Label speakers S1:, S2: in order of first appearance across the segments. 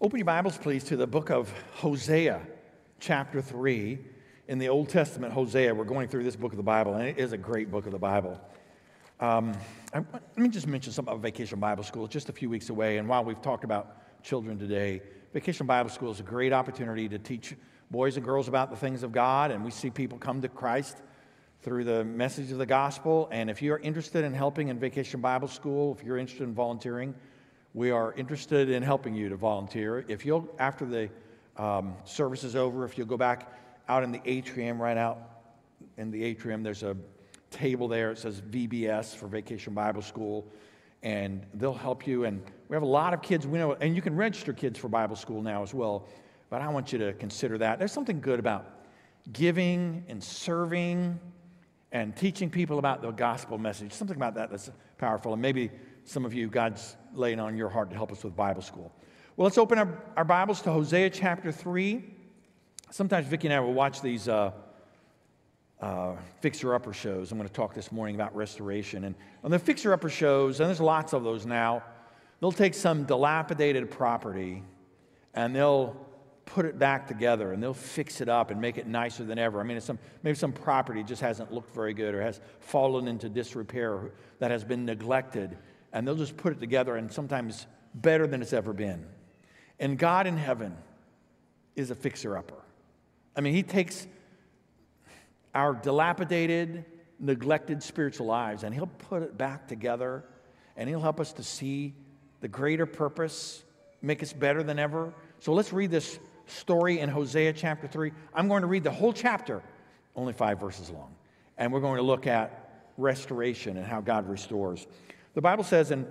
S1: Open your Bibles, please, to the book of Hosea, chapter 3. In the Old Testament, Hosea, we're going through this book of the Bible, and it is a great book of the Bible. Um, I, let me just mention something about Vacation Bible School. It's just a few weeks away, and while we've talked about children today, Vacation Bible School is a great opportunity to teach boys and girls about the things of God, and we see people come to Christ through the message of the gospel. And if you're interested in helping in Vacation Bible School, if you're interested in volunteering, we are interested in helping you to volunteer. If you'll, after the um, service is over, if you'll go back out in the atrium, right out in the atrium, there's a table there. It says VBS for Vacation Bible School, and they'll help you. And we have a lot of kids. We know, and you can register kids for Bible school now as well. But I want you to consider that. There's something good about giving and serving and teaching people about the gospel message. Something about that that's powerful. And maybe some of you, God's laying on your heart to help us with Bible school. Well, let's open our, our Bibles to Hosea chapter 3. Sometimes Vicki and I will watch these uh, uh, fixer upper shows. I'm going to talk this morning about restoration. And on the fixer upper shows, and there's lots of those now, they'll take some dilapidated property and they'll put it back together and they'll fix it up and make it nicer than ever. I mean, some, maybe some property just hasn't looked very good or has fallen into disrepair that has been neglected, and they'll just put it together and sometimes better than it's ever been. And God in heaven is a fixer upper. I mean, He takes our dilapidated, neglected spiritual lives and He'll put it back together and He'll help us to see the greater purpose, make us better than ever. So let's read this story in Hosea chapter 3. I'm going to read the whole chapter, only five verses long. And we're going to look at restoration and how God restores. The Bible says in,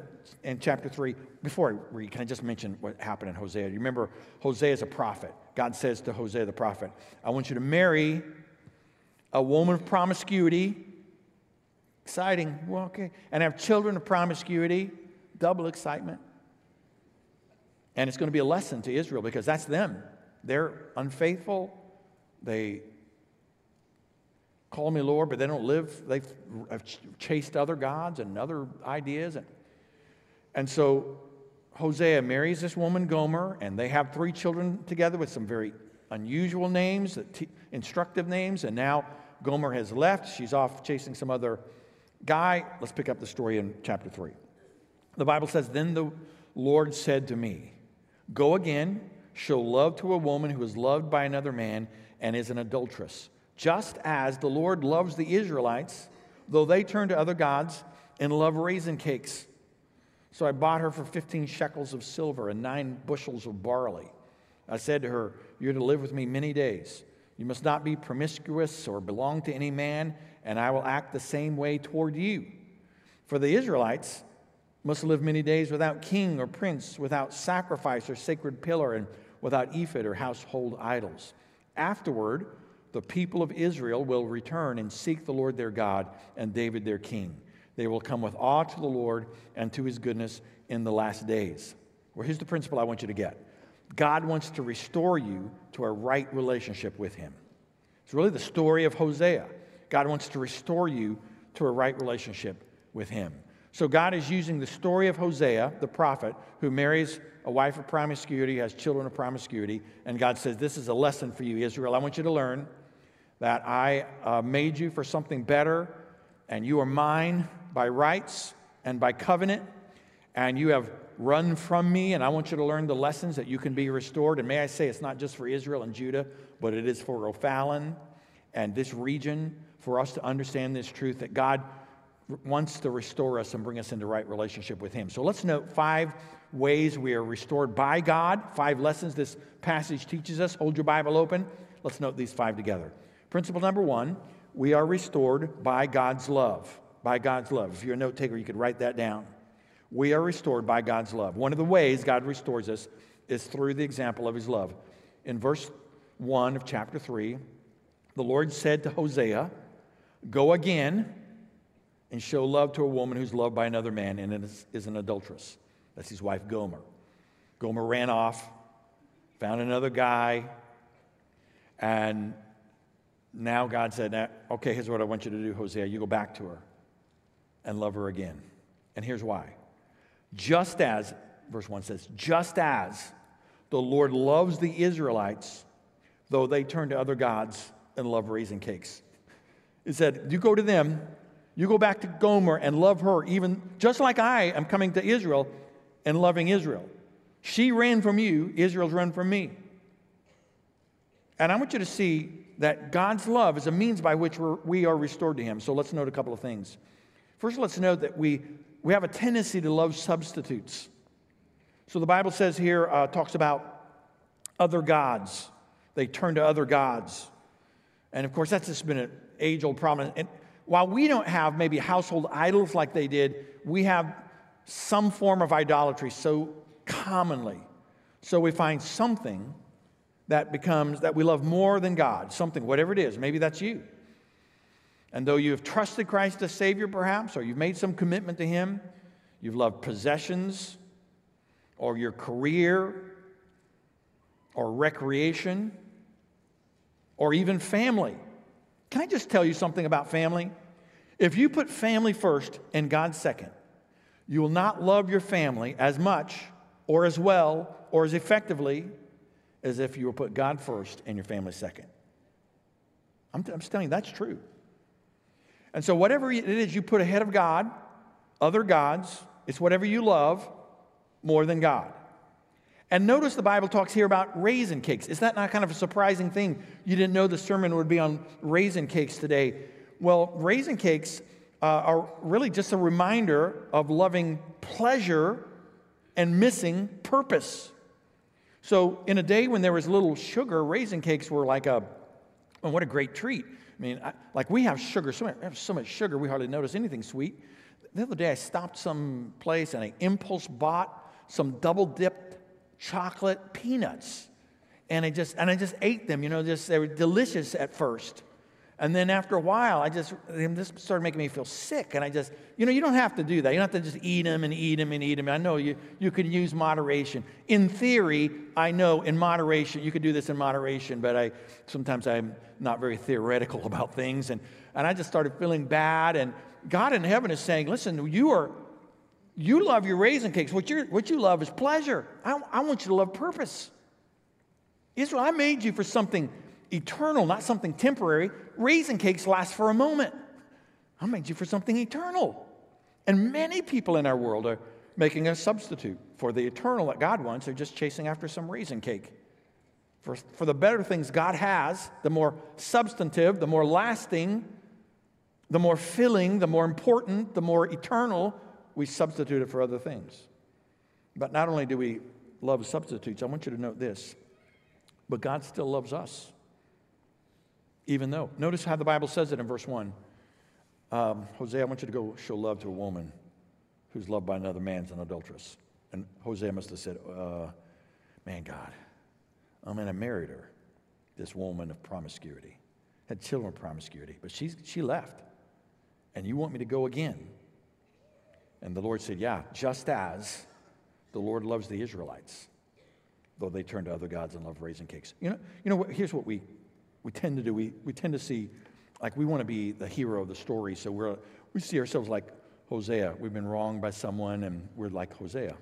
S1: in chapter 3, before I read, can I just mention what happened in Hosea? You remember, Hosea is a prophet. God says to Hosea the prophet, I want you to marry a woman of promiscuity. Exciting. Well, okay. And have children of promiscuity. Double excitement. And it's going to be a lesson to Israel because that's them. They're unfaithful. They call me Lord, but they don't live. They've chased other gods and other ideas. And, and so Hosea marries this woman, Gomer, and they have three children together with some very unusual names, instructive names. And now Gomer has left. She's off chasing some other guy. Let's pick up the story in chapter 3. The Bible says, Then the Lord said to me, Go again show love to a woman who is loved by another man and is an adulteress, just as the Lord loves the Israelites, though they turn to other gods and love raisin cakes. So I bought her for 15 shekels of silver and nine bushels of barley. I said to her, You're to live with me many days. You must not be promiscuous or belong to any man, and I will act the same way toward you. For the Israelites must live many days without king or prince, without sacrifice or sacred pillar, and without ephod or household idols. Afterward, the people of Israel will return and seek the Lord their God and David their king. They will come with awe to the Lord and to his goodness in the last days. Well, here's the principle I want you to get God wants to restore you to a right relationship with him. It's really the story of Hosea. God wants to restore you to a right relationship with him. So God is using the story of Hosea, the prophet, who marries a wife of promiscuity, has children of promiscuity, and God says, This is a lesson for you, Israel. I want you to learn that I uh, made you for something better, and you are mine by rights and by covenant, and you have run from me, and I want you to learn the lessons that you can be restored. And may I say, it's not just for Israel and Judah, but it is for O'Fallon and this region for us to understand this truth that God wants to restore us and bring us into right relationship with Him. So let's note five ways we are restored by God, five lessons this passage teaches us. Hold your Bible open. Let's note these five together. Principle number one we are restored by God's love. By God's love. If you're a note taker, you could write that down. We are restored by God's love. One of the ways God restores us is through the example of His love. In verse 1 of chapter 3, the Lord said to Hosea, Go again and show love to a woman who's loved by another man and is, is an adulteress. That's his wife, Gomer. Gomer ran off, found another guy, and now God said, Okay, here's what I want you to do, Hosea. You go back to her and love her again. And here's why. Just as, verse 1 says, just as The Lord loves the Israelites, though they turn to other gods and love raisin cakes. He said, You go to them, you go back to Gomer and love her, even just like I am coming to Israel and loving Israel. She ran from you, Israel's run from me. And I want you to see that God's love is a means by which we're, we are restored to Him. So let's note a couple of things. First, let's note that we, we have a tendency to love substitutes. So the Bible says here, uh, talks about other gods. They turn to other gods. And of course, that's just been an age old problem. And while we don't have maybe household idols like they did, we have some form of idolatry so commonly. So we find something that becomes that we love more than God, something, whatever it is. Maybe that's you. And though you have trusted Christ as Savior, perhaps, or you've made some commitment to Him, you've loved possessions, or your career, or recreation, or even family. Can I just tell you something about family? If you put family first and God second, you will not love your family as much, or as well, or as effectively as if you were put God first and your family second. I'm, I'm telling you, that's true. And so, whatever it is you put ahead of God, other gods, it's whatever you love more than God. And notice the Bible talks here about raisin cakes. Is that not kind of a surprising thing? You didn't know the sermon would be on raisin cakes today. Well, raisin cakes uh, are really just a reminder of loving pleasure and missing purpose. So, in a day when there was little sugar, raisin cakes were like a, oh, what a great treat. I mean, I, like we have sugar, so much, have so much sugar, we hardly notice anything sweet. The other day, I stopped some place and I impulse bought some double dipped chocolate peanuts. And I just, and I just ate them, you know, just, they were delicious at first. And then after a while, I just, this started making me feel sick. And I just, you know, you don't have to do that. You don't have to just eat them and eat them and eat them. I know you, you can use moderation. In theory, I know in moderation, you could do this in moderation, but I, sometimes I'm not very theoretical about things. And, and I just started feeling bad. And God in heaven is saying, listen, you are, you love your raisin cakes. What, you what you love is pleasure. I, I want you to love purpose. Israel, I made you for something eternal, not something temporary. Raisin cakes last for a moment. I made you for something eternal. And many people in our world are making a substitute for the eternal that God wants. They're just chasing after some raisin cake. For, for the better things God has, the more substantive, the more lasting, the more filling, the more important, the more eternal, we substitute it for other things. But not only do we love substitutes, I want you to note this, but God still loves us even though. Notice how the Bible says it in verse 1. Um, Hosea, I want you to go show love to a woman who's loved by another man's an adulteress. And Hosea must have said, uh, Man, God, I mean, I married her, this woman of promiscuity, had children of promiscuity, but she's, she left. And you want me to go again? And the Lord said, Yeah, just as the Lord loves the Israelites, though they turn to other gods and love raisin cakes. You know, you know here's what we we tend to do. We, we tend to see, like, we want to be the hero of the story. So we're, we see ourselves like Hosea. We've been wronged by someone, and we're like Hosea.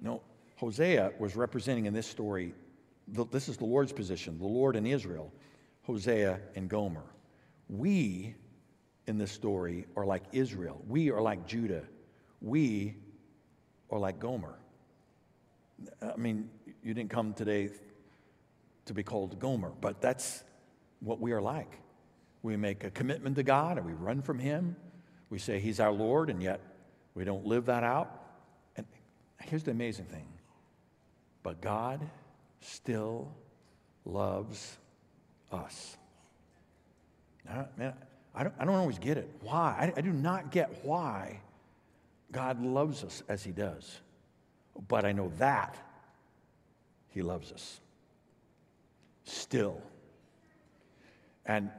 S1: No, Hosea was representing in this story, the, this is the Lord's position, the Lord in Israel, Hosea and Gomer. We, in this story, are like Israel. We are like Judah. We are like Gomer. I mean, you didn't come today to be called Gomer, but that's what we are like. We make a commitment to God and we run from Him. We say He's our Lord, and yet we don't live that out. And here's the amazing thing but God still loves us. Now, man, I don't, I don't always get it. Why? I, I do not get why God loves us as He does. But I know that He loves us still. And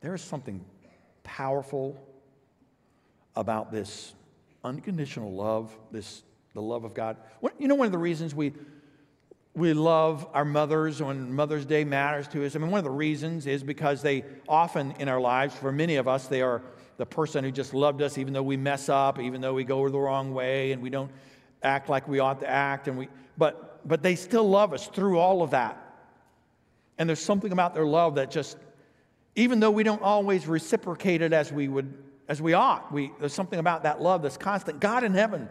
S1: there is something powerful about this unconditional love, this the love of God. You know, one of the reasons we we love our mothers when Mother's Day matters to us. I mean, one of the reasons is because they often in our lives, for many of us, they are the person who just loved us even though we mess up, even though we go the wrong way and we don't act like we ought to act, and we, but, but they still love us through all of that. And there's something about their love that just, even though we don't always reciprocate it as we would, as we ought, we, there's something about that love that's constant. God in heaven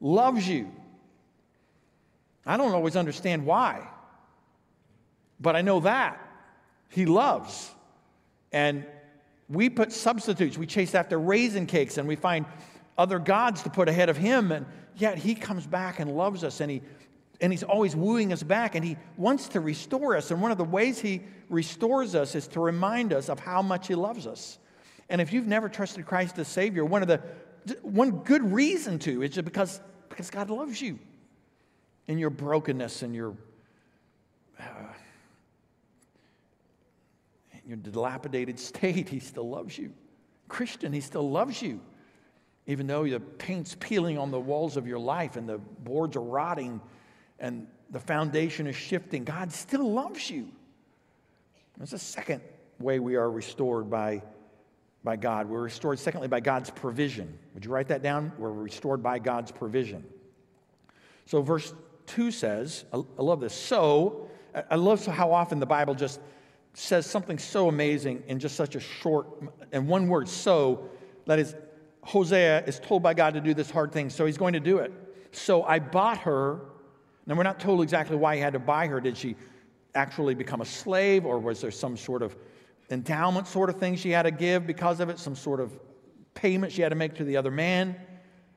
S1: loves you. I don't always understand why, but I know that He loves. And we put substitutes. We chase after raisin cakes and we find other gods to put ahead of Him. And yet He comes back and loves us and He and he's always wooing us back and he wants to restore us. And one of the ways he restores us is to remind us of how much he loves us. And if you've never trusted christ as savior one of the one good reason to is because because god loves you. In your brokenness and your uh, your dilapidated state he still loves you. Christian he still loves you. Even though the paint's peeling on the walls of your life and the boards are rotting and the foundation is shifting, God still loves you. There's a second way we are restored by, by God. We're restored, secondly, by God's provision. Would you write that down? We're restored by God's provision. So, verse 2 says, I, I love this. So, I love how often the Bible just says something so amazing in just such a short and one word, so. That is, Hosea is told by God to do this hard thing, so he's going to do it. So I bought her now, we're not told exactly why he had to buy her. Did she actually become a slave, or was there some sort of endowment sort of thing she had to give because of it, some sort of payment she had to make to the other man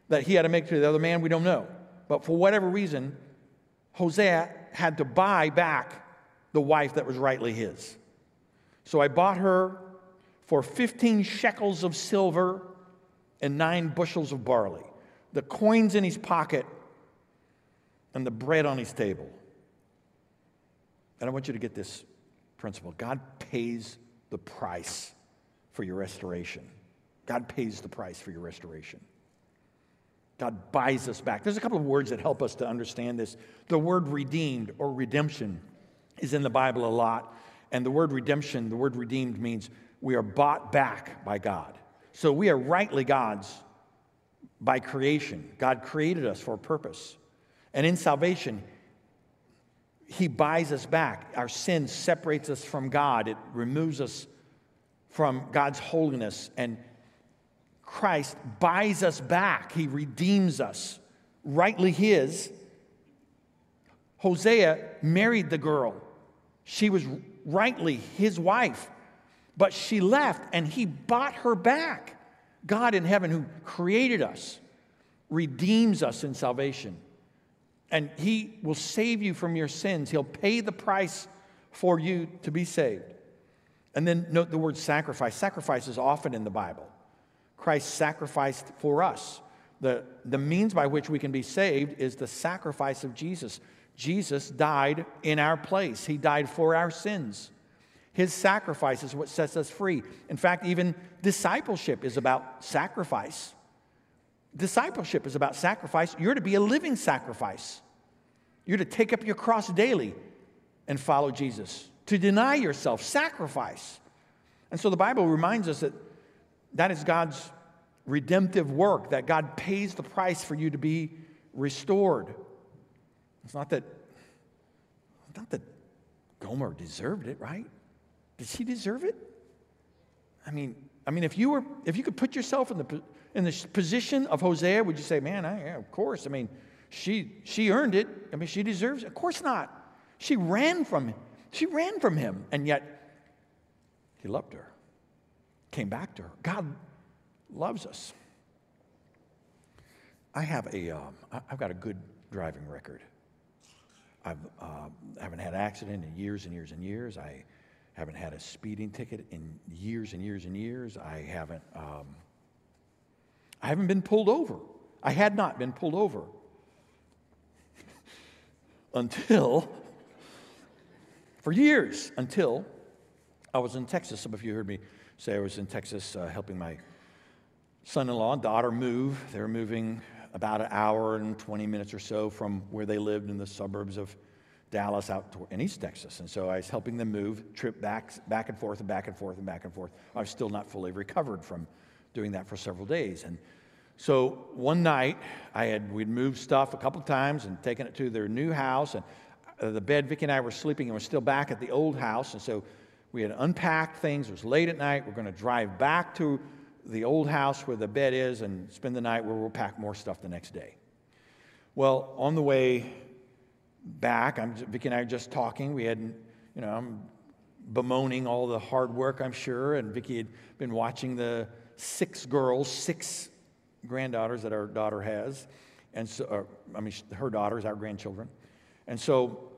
S1: that he had to make to the other man? We don't know. But for whatever reason, Hosea had to buy back the wife that was rightly his. So I bought her for 15 shekels of silver and nine bushels of barley. The coins in his pocket and the bread on his table. And I want you to get this principle God pays the price for your restoration. God pays the price for your restoration. God buys us back. There's a couple of words that help us to understand this. The word redeemed or redemption is in the Bible a lot. And the word redemption, the word redeemed means we are bought back by God. So we are rightly God's by creation. God created us for a purpose. And in salvation, He buys us back. Our sin separates us from God, it removes us from God's holiness. And Christ buys us back, He redeems us, rightly His. Hosea married the girl. She was rightly his wife, but she left and he bought her back. God in heaven, who created us, redeems us in salvation and He will save you from your sins. He'll pay the price for you to be saved. And then note the word sacrifice. Sacrifice is often in the Bible. Christ sacrificed for us. The, the means by which we can be saved is the sacrifice of Jesus. Jesus died in our place, He died for our sins. His sacrifice is what sets us free. In fact, even discipleship is about sacrifice. Discipleship is about sacrifice. You're to be a living sacrifice. You're to take up your cross daily and follow Jesus, to deny yourself, sacrifice. And so the Bible reminds us that that is God's redemptive work, that God pays the price for you to be restored. It's not that, not that Gomer deserved it, right? Did she deserve it? I mean, I mean, if you were, if you could put yourself in the in the position of Hosea, would you say, man, I, yeah, of course. I mean, she, she earned it. I mean, she deserves it. Of course not. She ran from him. She ran from him, and yet he loved her, came back to her. God loves us. I have a, um, I've got a good driving record. I've, uh, haven't had an accident in years and years and years. I haven't had a speeding ticket in years and years and years. I haven't. Um, I haven't been pulled over. I had not been pulled over until, for years, until I was in Texas. Some of you heard me say I was in Texas uh, helping my son in law and daughter move. They were moving about an hour and 20 minutes or so from where they lived in the suburbs of Dallas out to, in East Texas. And so I was helping them move, trip back, back and forth and back and forth and back and forth. I was still not fully recovered from doing that for several days. And So one night, I had we'd moved stuff a couple times and taken it to their new house, and uh, the bed Vicki and I were sleeping and we're still back at the old house, and so we had unpacked things. It was late at night. We're going to drive back to the old house where the bed is and spend the night where we'll pack more stuff the next day. Well, on the way back, I'm, Vicki and I are just talking. We hadn't, you know, I'm bemoaning all the hard work, I'm sure, and Vicki had been watching the six girls, six granddaughters that our daughter has, and so, uh, I mean, her daughters, our grandchildren. And so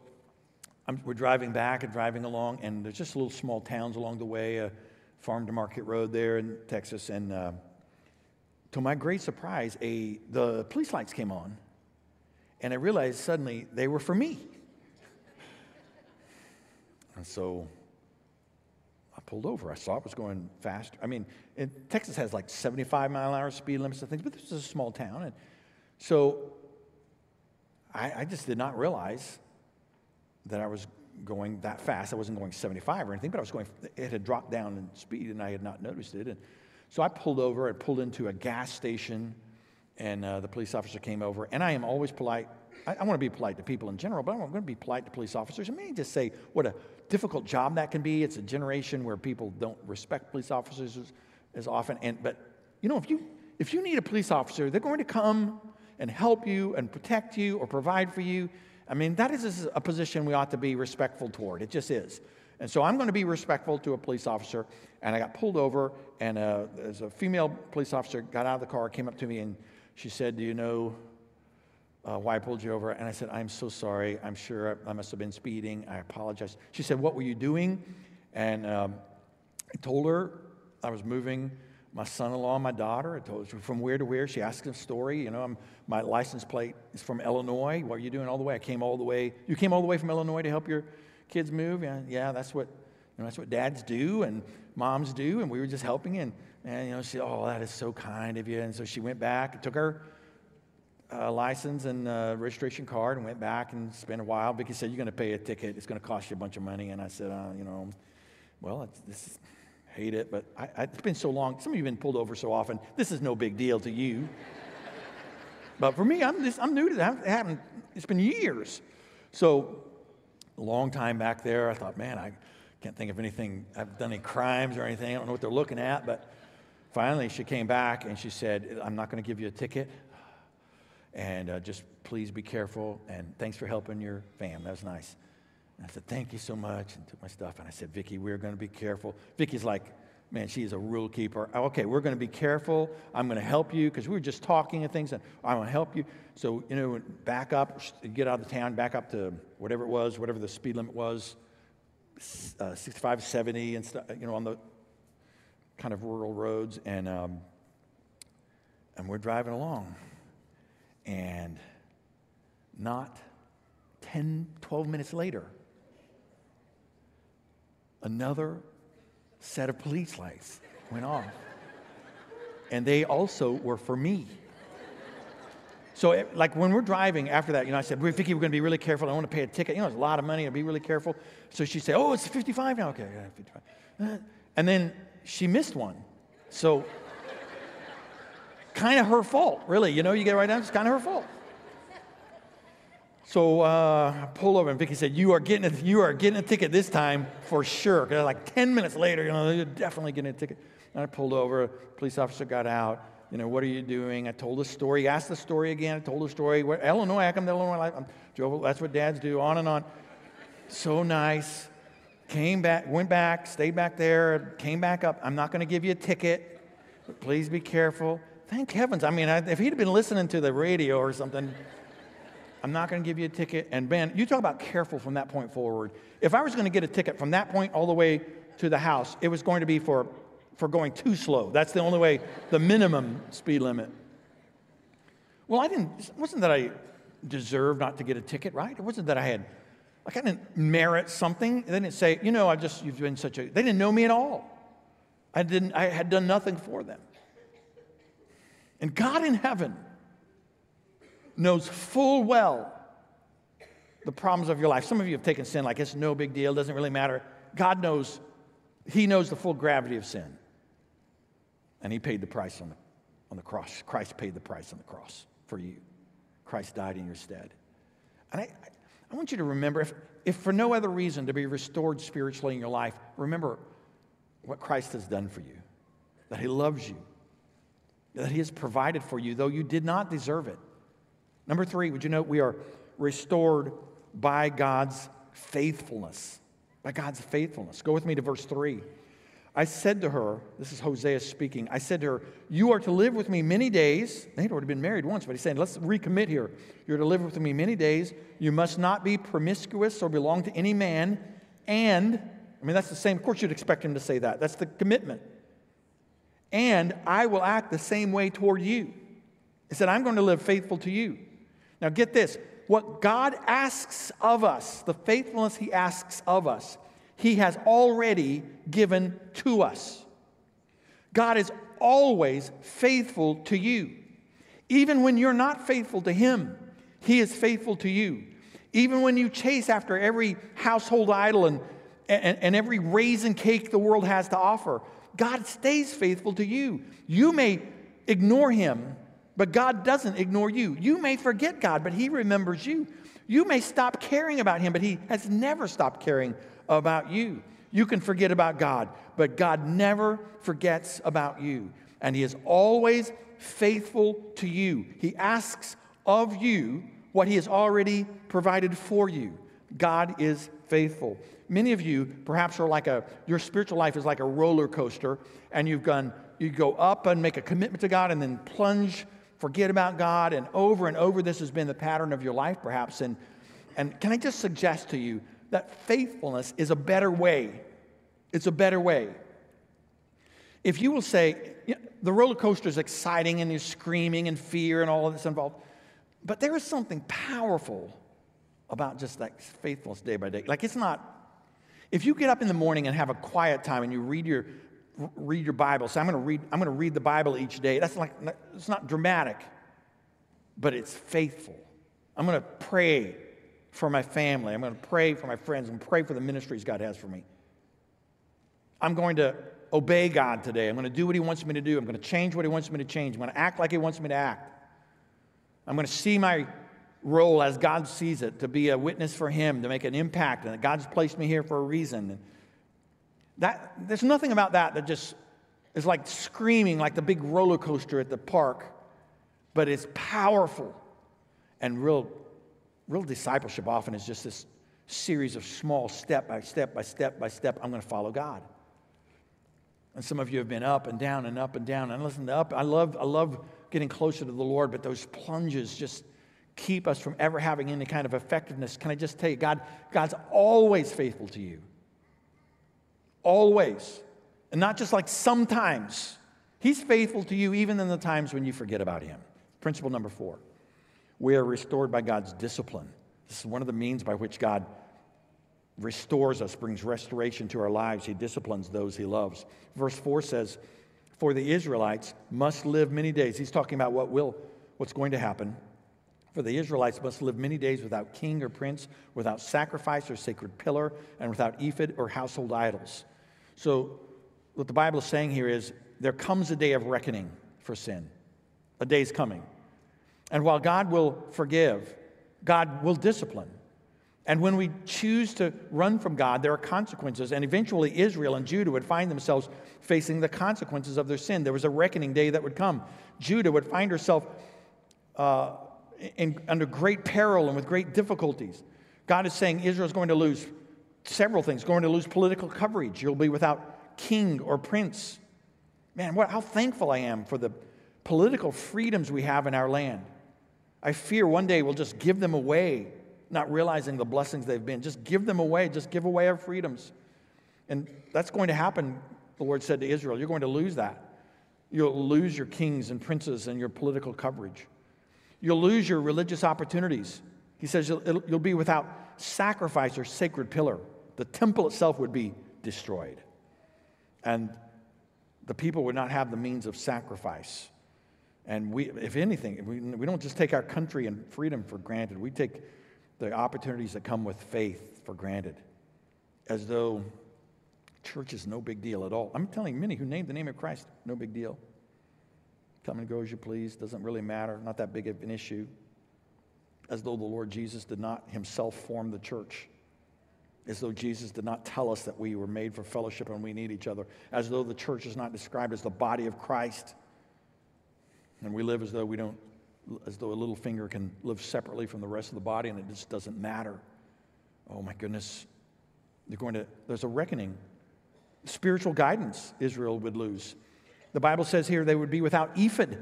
S1: I'm, we're driving back and driving along, and there's just little small towns along the way, a farm to market road there in Texas. And uh, to my great surprise, a, the police lights came on, and I realized suddenly they were for me. And so I pulled over. I saw it was going fast. I mean, Texas has like 75 mile an hour speed limits and things, but this is a small town. And so I, I just did not realize that I was going that fast. I wasn't going 75 or anything, but I was going, it had dropped down in speed and I had not noticed it. And so I pulled over. I pulled into a gas station and uh, the police officer came over. And I am always polite. I, I want to be polite to people in general, but I'm going to be polite to police officers. I may just say what a difficult job that can be. It's a generation where people don't respect police officers as, as often. And, but, you know, if you, if you need a police officer, they're going to come and help you and protect you or provide for you. I mean, that is a position we ought to be respectful toward. It just is. And so I'm going to be respectful to a police officer. And I got pulled over, and uh, as a female police officer got out of the car, came up to me, and she said, Do you know uh, why I pulled you over? And I said, I'm so sorry. I'm sure I must have been speeding. I apologize. She said, What were you doing? And um, I told her I was moving my son-in-law and my daughter. I told her from where to where. She asked a story. You know, I'm, my license plate is from Illinois. What are you doing all the way? I came all the way. You came all the way from Illinois to help your kids move? Yeah, yeah that's what you know, that's what dads do and moms do. And we were just helping. And, and you know, she oh, that is so kind of you. And so she went back, took her uh, license and uh, registration card and went back and spent a while. Vicki said, you're going to pay a ticket. It's going to cost you a bunch of money. And I said, uh, you know, well, it's, this hate it, but I, I, it's been so long. Some of you have been pulled over so often. This is no big deal to you. but for me, I'm, just, I'm new to that. It happened, it's been years. So, a long time back there, I thought, man, I can't think of anything, I've done any crimes or anything. I don't know what they're looking at. But finally, she came back and she said, I'm not going to give you a ticket. And uh, just please be careful. And thanks for helping your fam. That was nice. And I said, Thank you so much, and took my stuff. And I said, Vicki, we're going to be careful. Vicki's like, Man, she's a rule keeper. Okay, we're going to be careful. I'm going to help you because we were just talking and things, and I'm going to help you. So, you know, back up, get out of the town, back up to whatever it was, whatever the speed limit was, uh, 65, 70, and stuff, you know, on the kind of rural roads. And, um, and we're driving along. And not 10, 12 minutes later, another set of police lights went off. And they also were for me. So, it, like when we're driving after that, you know, I said, Vicki, we're going to be really careful. I want to pay a ticket. You know, it's a lot of money. I'll be really careful. So she said, Oh, it's 55 now. Okay, yeah, 55. Uh, and then she missed one. So, kind of her fault, really. You know, you get right down, it's kind of her fault. So uh, I pulled over, and Vicki said, "You are getting a, you are getting a ticket this time for sure." Because like ten minutes later, you know, you're definitely getting a ticket. And I pulled over. Police officer got out. You know, what are you doing? I told the story. Asked the story again. I told the story. Where, Illinois, I come to Illinois. I'm, drove, that's what dads do. On and on. So nice. Came back, went back, stayed back there. Came back up. I'm not going to give you a ticket. But please be careful. Thank heavens. I mean, I, if he'd been listening to the radio or something. I'm not going to give you a ticket. And Ben, you talk about careful from that point forward. If I was going to get a ticket from that point all the way to the house, it was going to be for, for going too slow. That's the only way, the minimum speed limit. Well, I didn't, it wasn't that I deserved not to get a ticket, right? It wasn't that I had, like, I didn't merit something. They didn't say, you know, I just, you've been such a, they didn't know me at all. I didn't, I had done nothing for them. And God in heaven, knows full well the problems of your life. Some of you have taken sin like it's no big deal, doesn't really matter. God knows, He knows the full gravity of sin. And He paid the price on the, on the cross. Christ paid the price on the cross for you. Christ died in your stead. And I, I want you to remember, if, if for no other reason to be restored spiritually in your life, remember what Christ has done for you, that He loves you, that He has provided for you, though you did not deserve it. Number three, would you note we are restored by God's faithfulness? By God's faithfulness. Go with me to verse three. I said to her, this is Hosea speaking, I said to her, You are to live with me many days. They had already been married once, but he's saying, Let's recommit here. You're to live with me many days. You must not be promiscuous or belong to any man. And, I mean, that's the same, of course, you'd expect him to say that. That's the commitment. And I will act the same way toward you. He said, I'm going to live faithful to you. Now, get this what God asks of us, the faithfulness he asks of us, he has already given to us. God is always faithful to you. Even when you're not faithful to Him, He is faithful to you. Even when you chase after every household idol and, and, and every raisin cake the world has to offer, God stays faithful to you. You may ignore Him, but God doesn't ignore you. You may forget God, but He remembers you. You may stop caring about Him, but He has never stopped caring about you. You can forget about God, but God never forgets about you. And He is always faithful to you. He asks of you what He has already provided for you. God is faithful. Many of you perhaps are like a, your spiritual life is like a roller coaster, and you've gone, you go up and make a commitment to God and then plunge, forget about God, and over and over this has been the pattern of your life perhaps. And, and can I just suggest to you that faithfulness is a better way. It's a better way. If you will say, you know, the roller coaster is exciting and you're screaming and fear and all of this involved, but there is something powerful about just that faithfulness day by day. Like it's not, if you get up in the morning and have a quiet time and you read your read your Bible, say I'm going to read I'm going to read the Bible each day. That's like it's not dramatic, but it's faithful. I'm going to pray for my family. I'm going to pray for my friends and pray for the ministries God has for me. I'm going to obey God today. I'm going to do what He wants me to do. I'm going to change what He wants me to change. I'm going to act like He wants me to act. I'm going to see my role as God sees it to be a witness for Him, to make an impact, and that God's placed me here for a reason. That, there's nothing about that that just is like screaming like the big roller coaster at the park, but it's powerful and real real discipleship often is just this series of small step by step by step by step. I'm going to follow God. And some of you have been up and down and up and down. And listen, up, I love, I love getting closer to the Lord, but those plunges just keep us from ever having any kind of effectiveness. Can I just tell you, God, God's always faithful to you. Always. And not just like sometimes. He's faithful to you even in the times when you forget about him. Principle number four. We are restored by God's discipline. This is one of the means by which God restores us, brings restoration to our lives. He disciplines those he loves. Verse 4 says, For the Israelites must live many days. He's talking about what will, what's going to happen. For the Israelites must live many days without king or prince, without sacrifice or sacred pillar, and without ephod or household idols. So, what the Bible is saying here is there comes a day of reckoning for sin. A day is coming. And while God will forgive, God will discipline. And when we choose to run from God, there are consequences. And eventually, Israel and Judah would find themselves facing the consequences of their sin. There was a reckoning day that would come. Judah would find herself uh, in, under great peril and with great difficulties. God is saying Israel is going to lose several things, going to lose political coverage. You'll be without king or prince. Man, what, how thankful I am for the political freedoms we have in our land. I fear one day we'll just give them away, not realizing the blessings they've been. Just give them away, just give away our freedoms. And that's going to happen, the Lord said to Israel. You're going to lose that. You'll lose your kings and princes and your political coverage. You'll lose your religious opportunities. He says you'll, you'll be without sacrifice or sacred pillar. The temple itself would be destroyed. And the people would not have the means of sacrifice. And we, if anything, we, we don't just take our country and freedom for granted, we take the opportunities that come with faith for granted, as though church is no big deal at all. I'm telling many who name the name of Christ, no big deal. Come and go as you please. Doesn't really matter. Not that big of an issue. As though the Lord Jesus did not himself form the church. As though Jesus did not tell us that we were made for fellowship and we need each other. As though the church is not described as the body of Christ. And we live as though we don't, as though a little finger can live separately from the rest of the body and it just doesn't matter. Oh my goodness. They're going to, there's a reckoning. Spiritual guidance Israel would lose. The Bible says here they would be without ephod.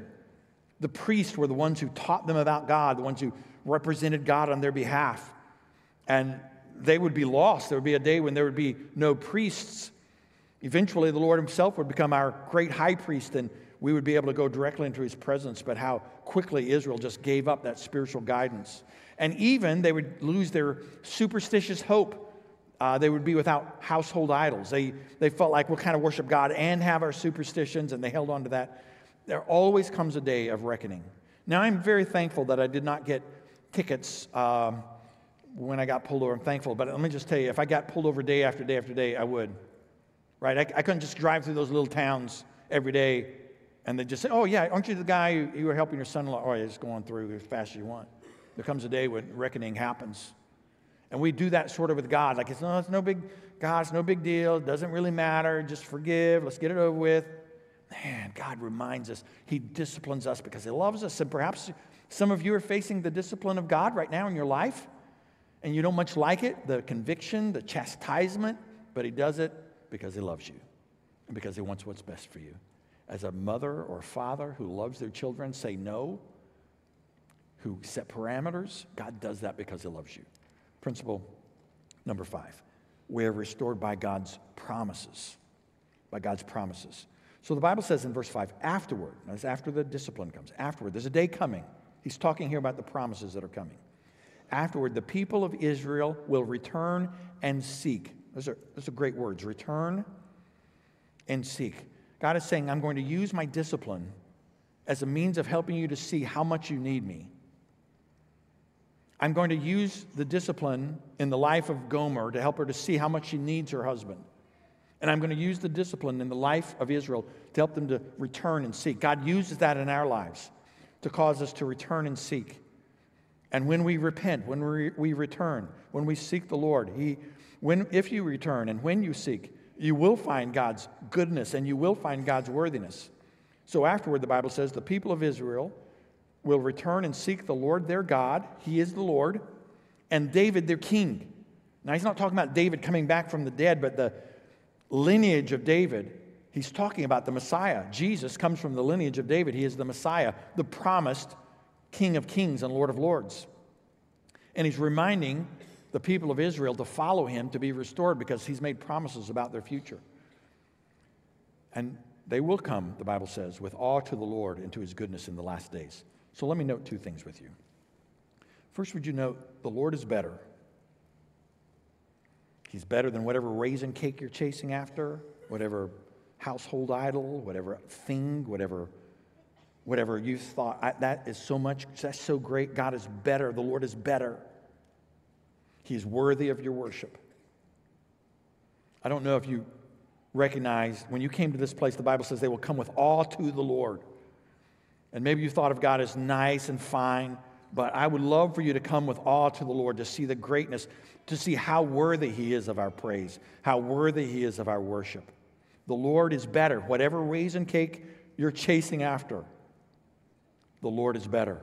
S1: The priests were the ones who taught them about God, the ones who represented God on their behalf. And they would be lost. There would be a day when there would be no priests. Eventually, the Lord Himself would become our great high priest, and we would be able to go directly into His presence. But how quickly Israel just gave up that spiritual guidance. And even they would lose their superstitious hope. Uh, they would be without household idols. They, they felt like we'll kind of worship God and have our superstitions, and they held on to that. There always comes a day of reckoning. Now, I'm very thankful that I did not get tickets um, when I got pulled over. I'm thankful. But let me just tell you, if I got pulled over day after day after day, I would. Right? I, I couldn't just drive through those little towns every day and they just say, oh, yeah, aren't you the guy you were helping your son in law? Oh, yeah, just going through as fast as you want. There comes a day when reckoning happens. And we do that sort of with God. Like, it's no, it's no big, God, it's no big deal. It doesn't really matter. Just forgive. Let's get it over with. Man, God reminds us. He disciplines us because He loves us. And perhaps some of you are facing the discipline of God right now in your life, and you don't much like it the conviction, the chastisement, but He does it because He loves you and because He wants what's best for you. As a mother or father who loves their children, say no, who set parameters, God does that because He loves you. Principle number five we are restored by God's promises. By God's promises. So the Bible says in verse 5, afterward, that's after the discipline comes, afterward, there's a day coming. He's talking here about the promises that are coming. Afterward, the people of Israel will return and seek. Those are, those are great words return and seek. God is saying, I'm going to use my discipline as a means of helping you to see how much you need me. I'm going to use the discipline in the life of Gomer to help her to see how much she needs her husband. And I'm going to use the discipline in the life of Israel to help them to return and seek. God uses that in our lives to cause us to return and seek. And when we repent, when we, we return, when we seek the Lord, he, when, if you return and when you seek, you will find God's goodness and you will find God's worthiness. So afterward, the Bible says, the people of Israel will return and seek the Lord their God. He is the Lord. And David their king. Now, he's not talking about David coming back from the dead, but the lineage of David. He's talking about the Messiah. Jesus comes from the lineage of David. He is the Messiah, the promised King of kings and Lord of lords. And he's reminding the people of Israel to follow him to be restored because he's made promises about their future. And they will come, the Bible says, with awe to the Lord and to his goodness in the last days. So let me note two things with you. First, would you note the Lord is better? He's better than whatever raisin cake you're chasing after, whatever household idol, whatever thing, whatever whatever you thought. That is so much that's so great. God is better. The lord is better. He is worthy of your worship. I don't know if you recognize when you came to this place the bible says they will come with awe to the lord and maybe you thought of God as nice and fine, but I would love for you to come with awe to the Lord to see the greatness, to see how worthy He is of our praise, how worthy He is of our worship. The Lord is better. Whatever raisin cake you're chasing after, the Lord is better.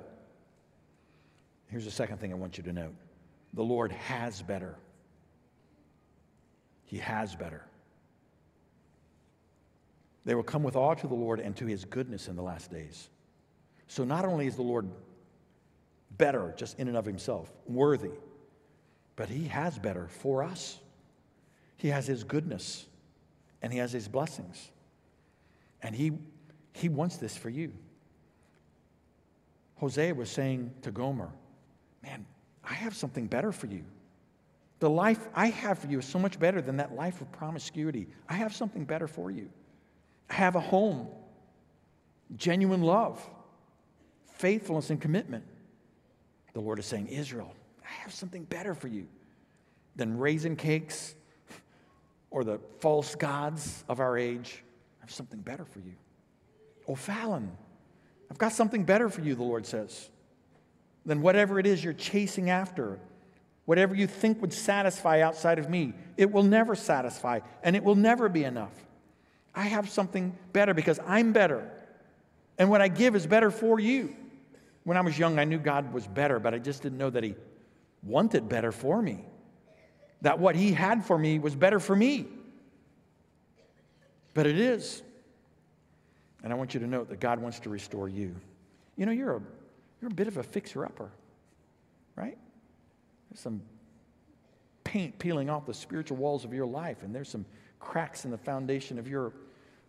S1: Here's the second thing I want you to note the Lord has better. He has better. They will come with awe to the Lord and to his goodness in the last days. So not only is the Lord better just in and of himself, worthy, but he has better for us. He has his goodness and he has his blessings. And he, he wants this for you. Hosea was saying to Gomer, Man, I have something better for you. The life I have for you is so much better than that life of promiscuity. I have something better for you. I have a home, genuine love, faithfulness and commitment. The Lord is saying, Israel, I have something better for you than raisin cakes or the false gods of our age. I have something better for you. Oh, O'Fallon, I've got something better for you, the Lord says, than whatever it is you're chasing after. Whatever you think would satisfy outside of me, it will never satisfy and it will never be enough. I have something better because I'm better. And what I give is better for you. When I was young, I knew God was better, but I just didn't know that He wanted better for me. That what He had for me was better for me. But it is. And I want you to note that God wants to restore you. You know, you're a, you're a bit of a fixer upper, right? There's some paint peeling off the spiritual walls of your life, and there's some cracks in the foundation of your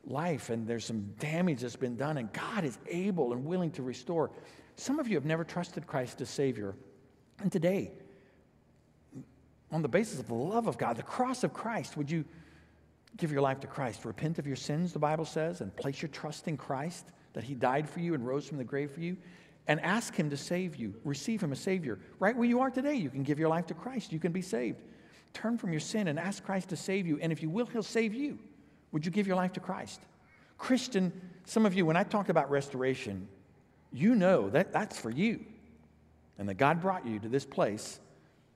S1: life, and there's some damage that's been done, and God is able and willing to restore. Some of you have never trusted Christ as Savior. And today, on the basis of the love of God, the cross of Christ, would you give your life to Christ? Repent of your sins, the Bible says, and place your trust in Christ, that He died for you and rose from the grave for you, and ask Him to save you. Receive Him as Savior. Right where you are today, you can give your life to Christ. You can be saved. Turn from your sin and ask Christ to save you. And if you will, He'll save you. Would you give your life to Christ? Christian, some of you, when I talk about restoration, you know that that's for you. And that God brought you to this place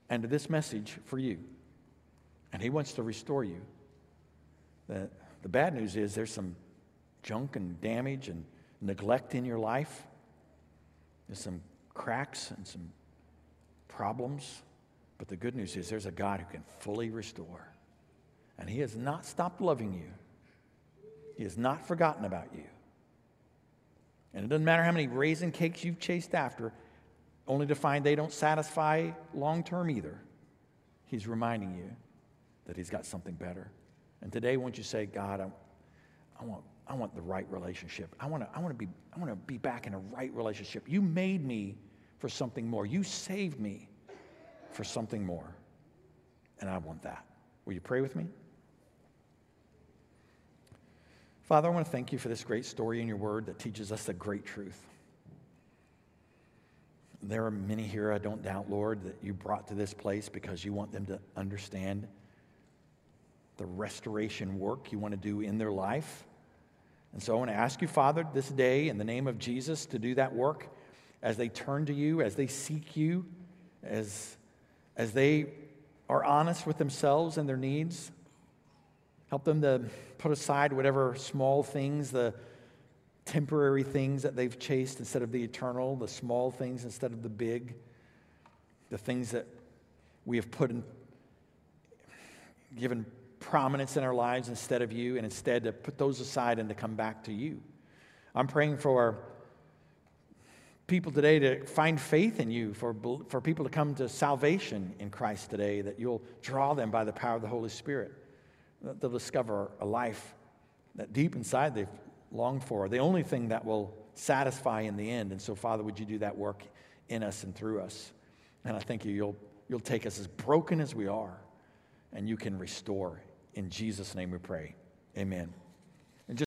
S1: and to this message for you. And He wants to restore you. The, the bad news is there's some junk and damage and neglect in your life. There's some cracks and some problems. But the good news is there's a God who can fully restore. And He has not stopped loving you, He has not forgotten about you. And it doesn't matter how many raisin cakes you've chased after, only to find they don't satisfy long term either. He's reminding you that He's got something better. And today, won't you say, God, I, I, want, I want the right relationship. I want, to, I, want to be, I want to be back in a right relationship. You made me for something more. You saved me for something more. And I want that. Will you pray with me? Father, I want to thank you for this great story in your word that teaches us the great truth. There are many here, I don't doubt, Lord, that you brought to this place because you want them to understand the restoration work you want to do in their life. And so I want to ask you, Father, this day in the name of Jesus to do that work as they turn to you, as they seek you, as, as they are honest with themselves and their needs. Help them to put aside whatever small things, the temporary things that they've chased instead of the eternal, the small things instead of the big, the things that we have put in, given prominence in our lives instead of you, and instead to put those aside and to come back to you. I'm praying for people today to find faith in you, for, for people to come to salvation in Christ today, that you'll draw them by the power of the Holy Spirit, they'll discover a life that deep inside they've longed for, the only thing that will satisfy in the end. And so, Father, would you do that work in us and through us? And I thank you, you'll, you'll take us as broken as we are, and you can restore in Jesus' name we pray. Amen.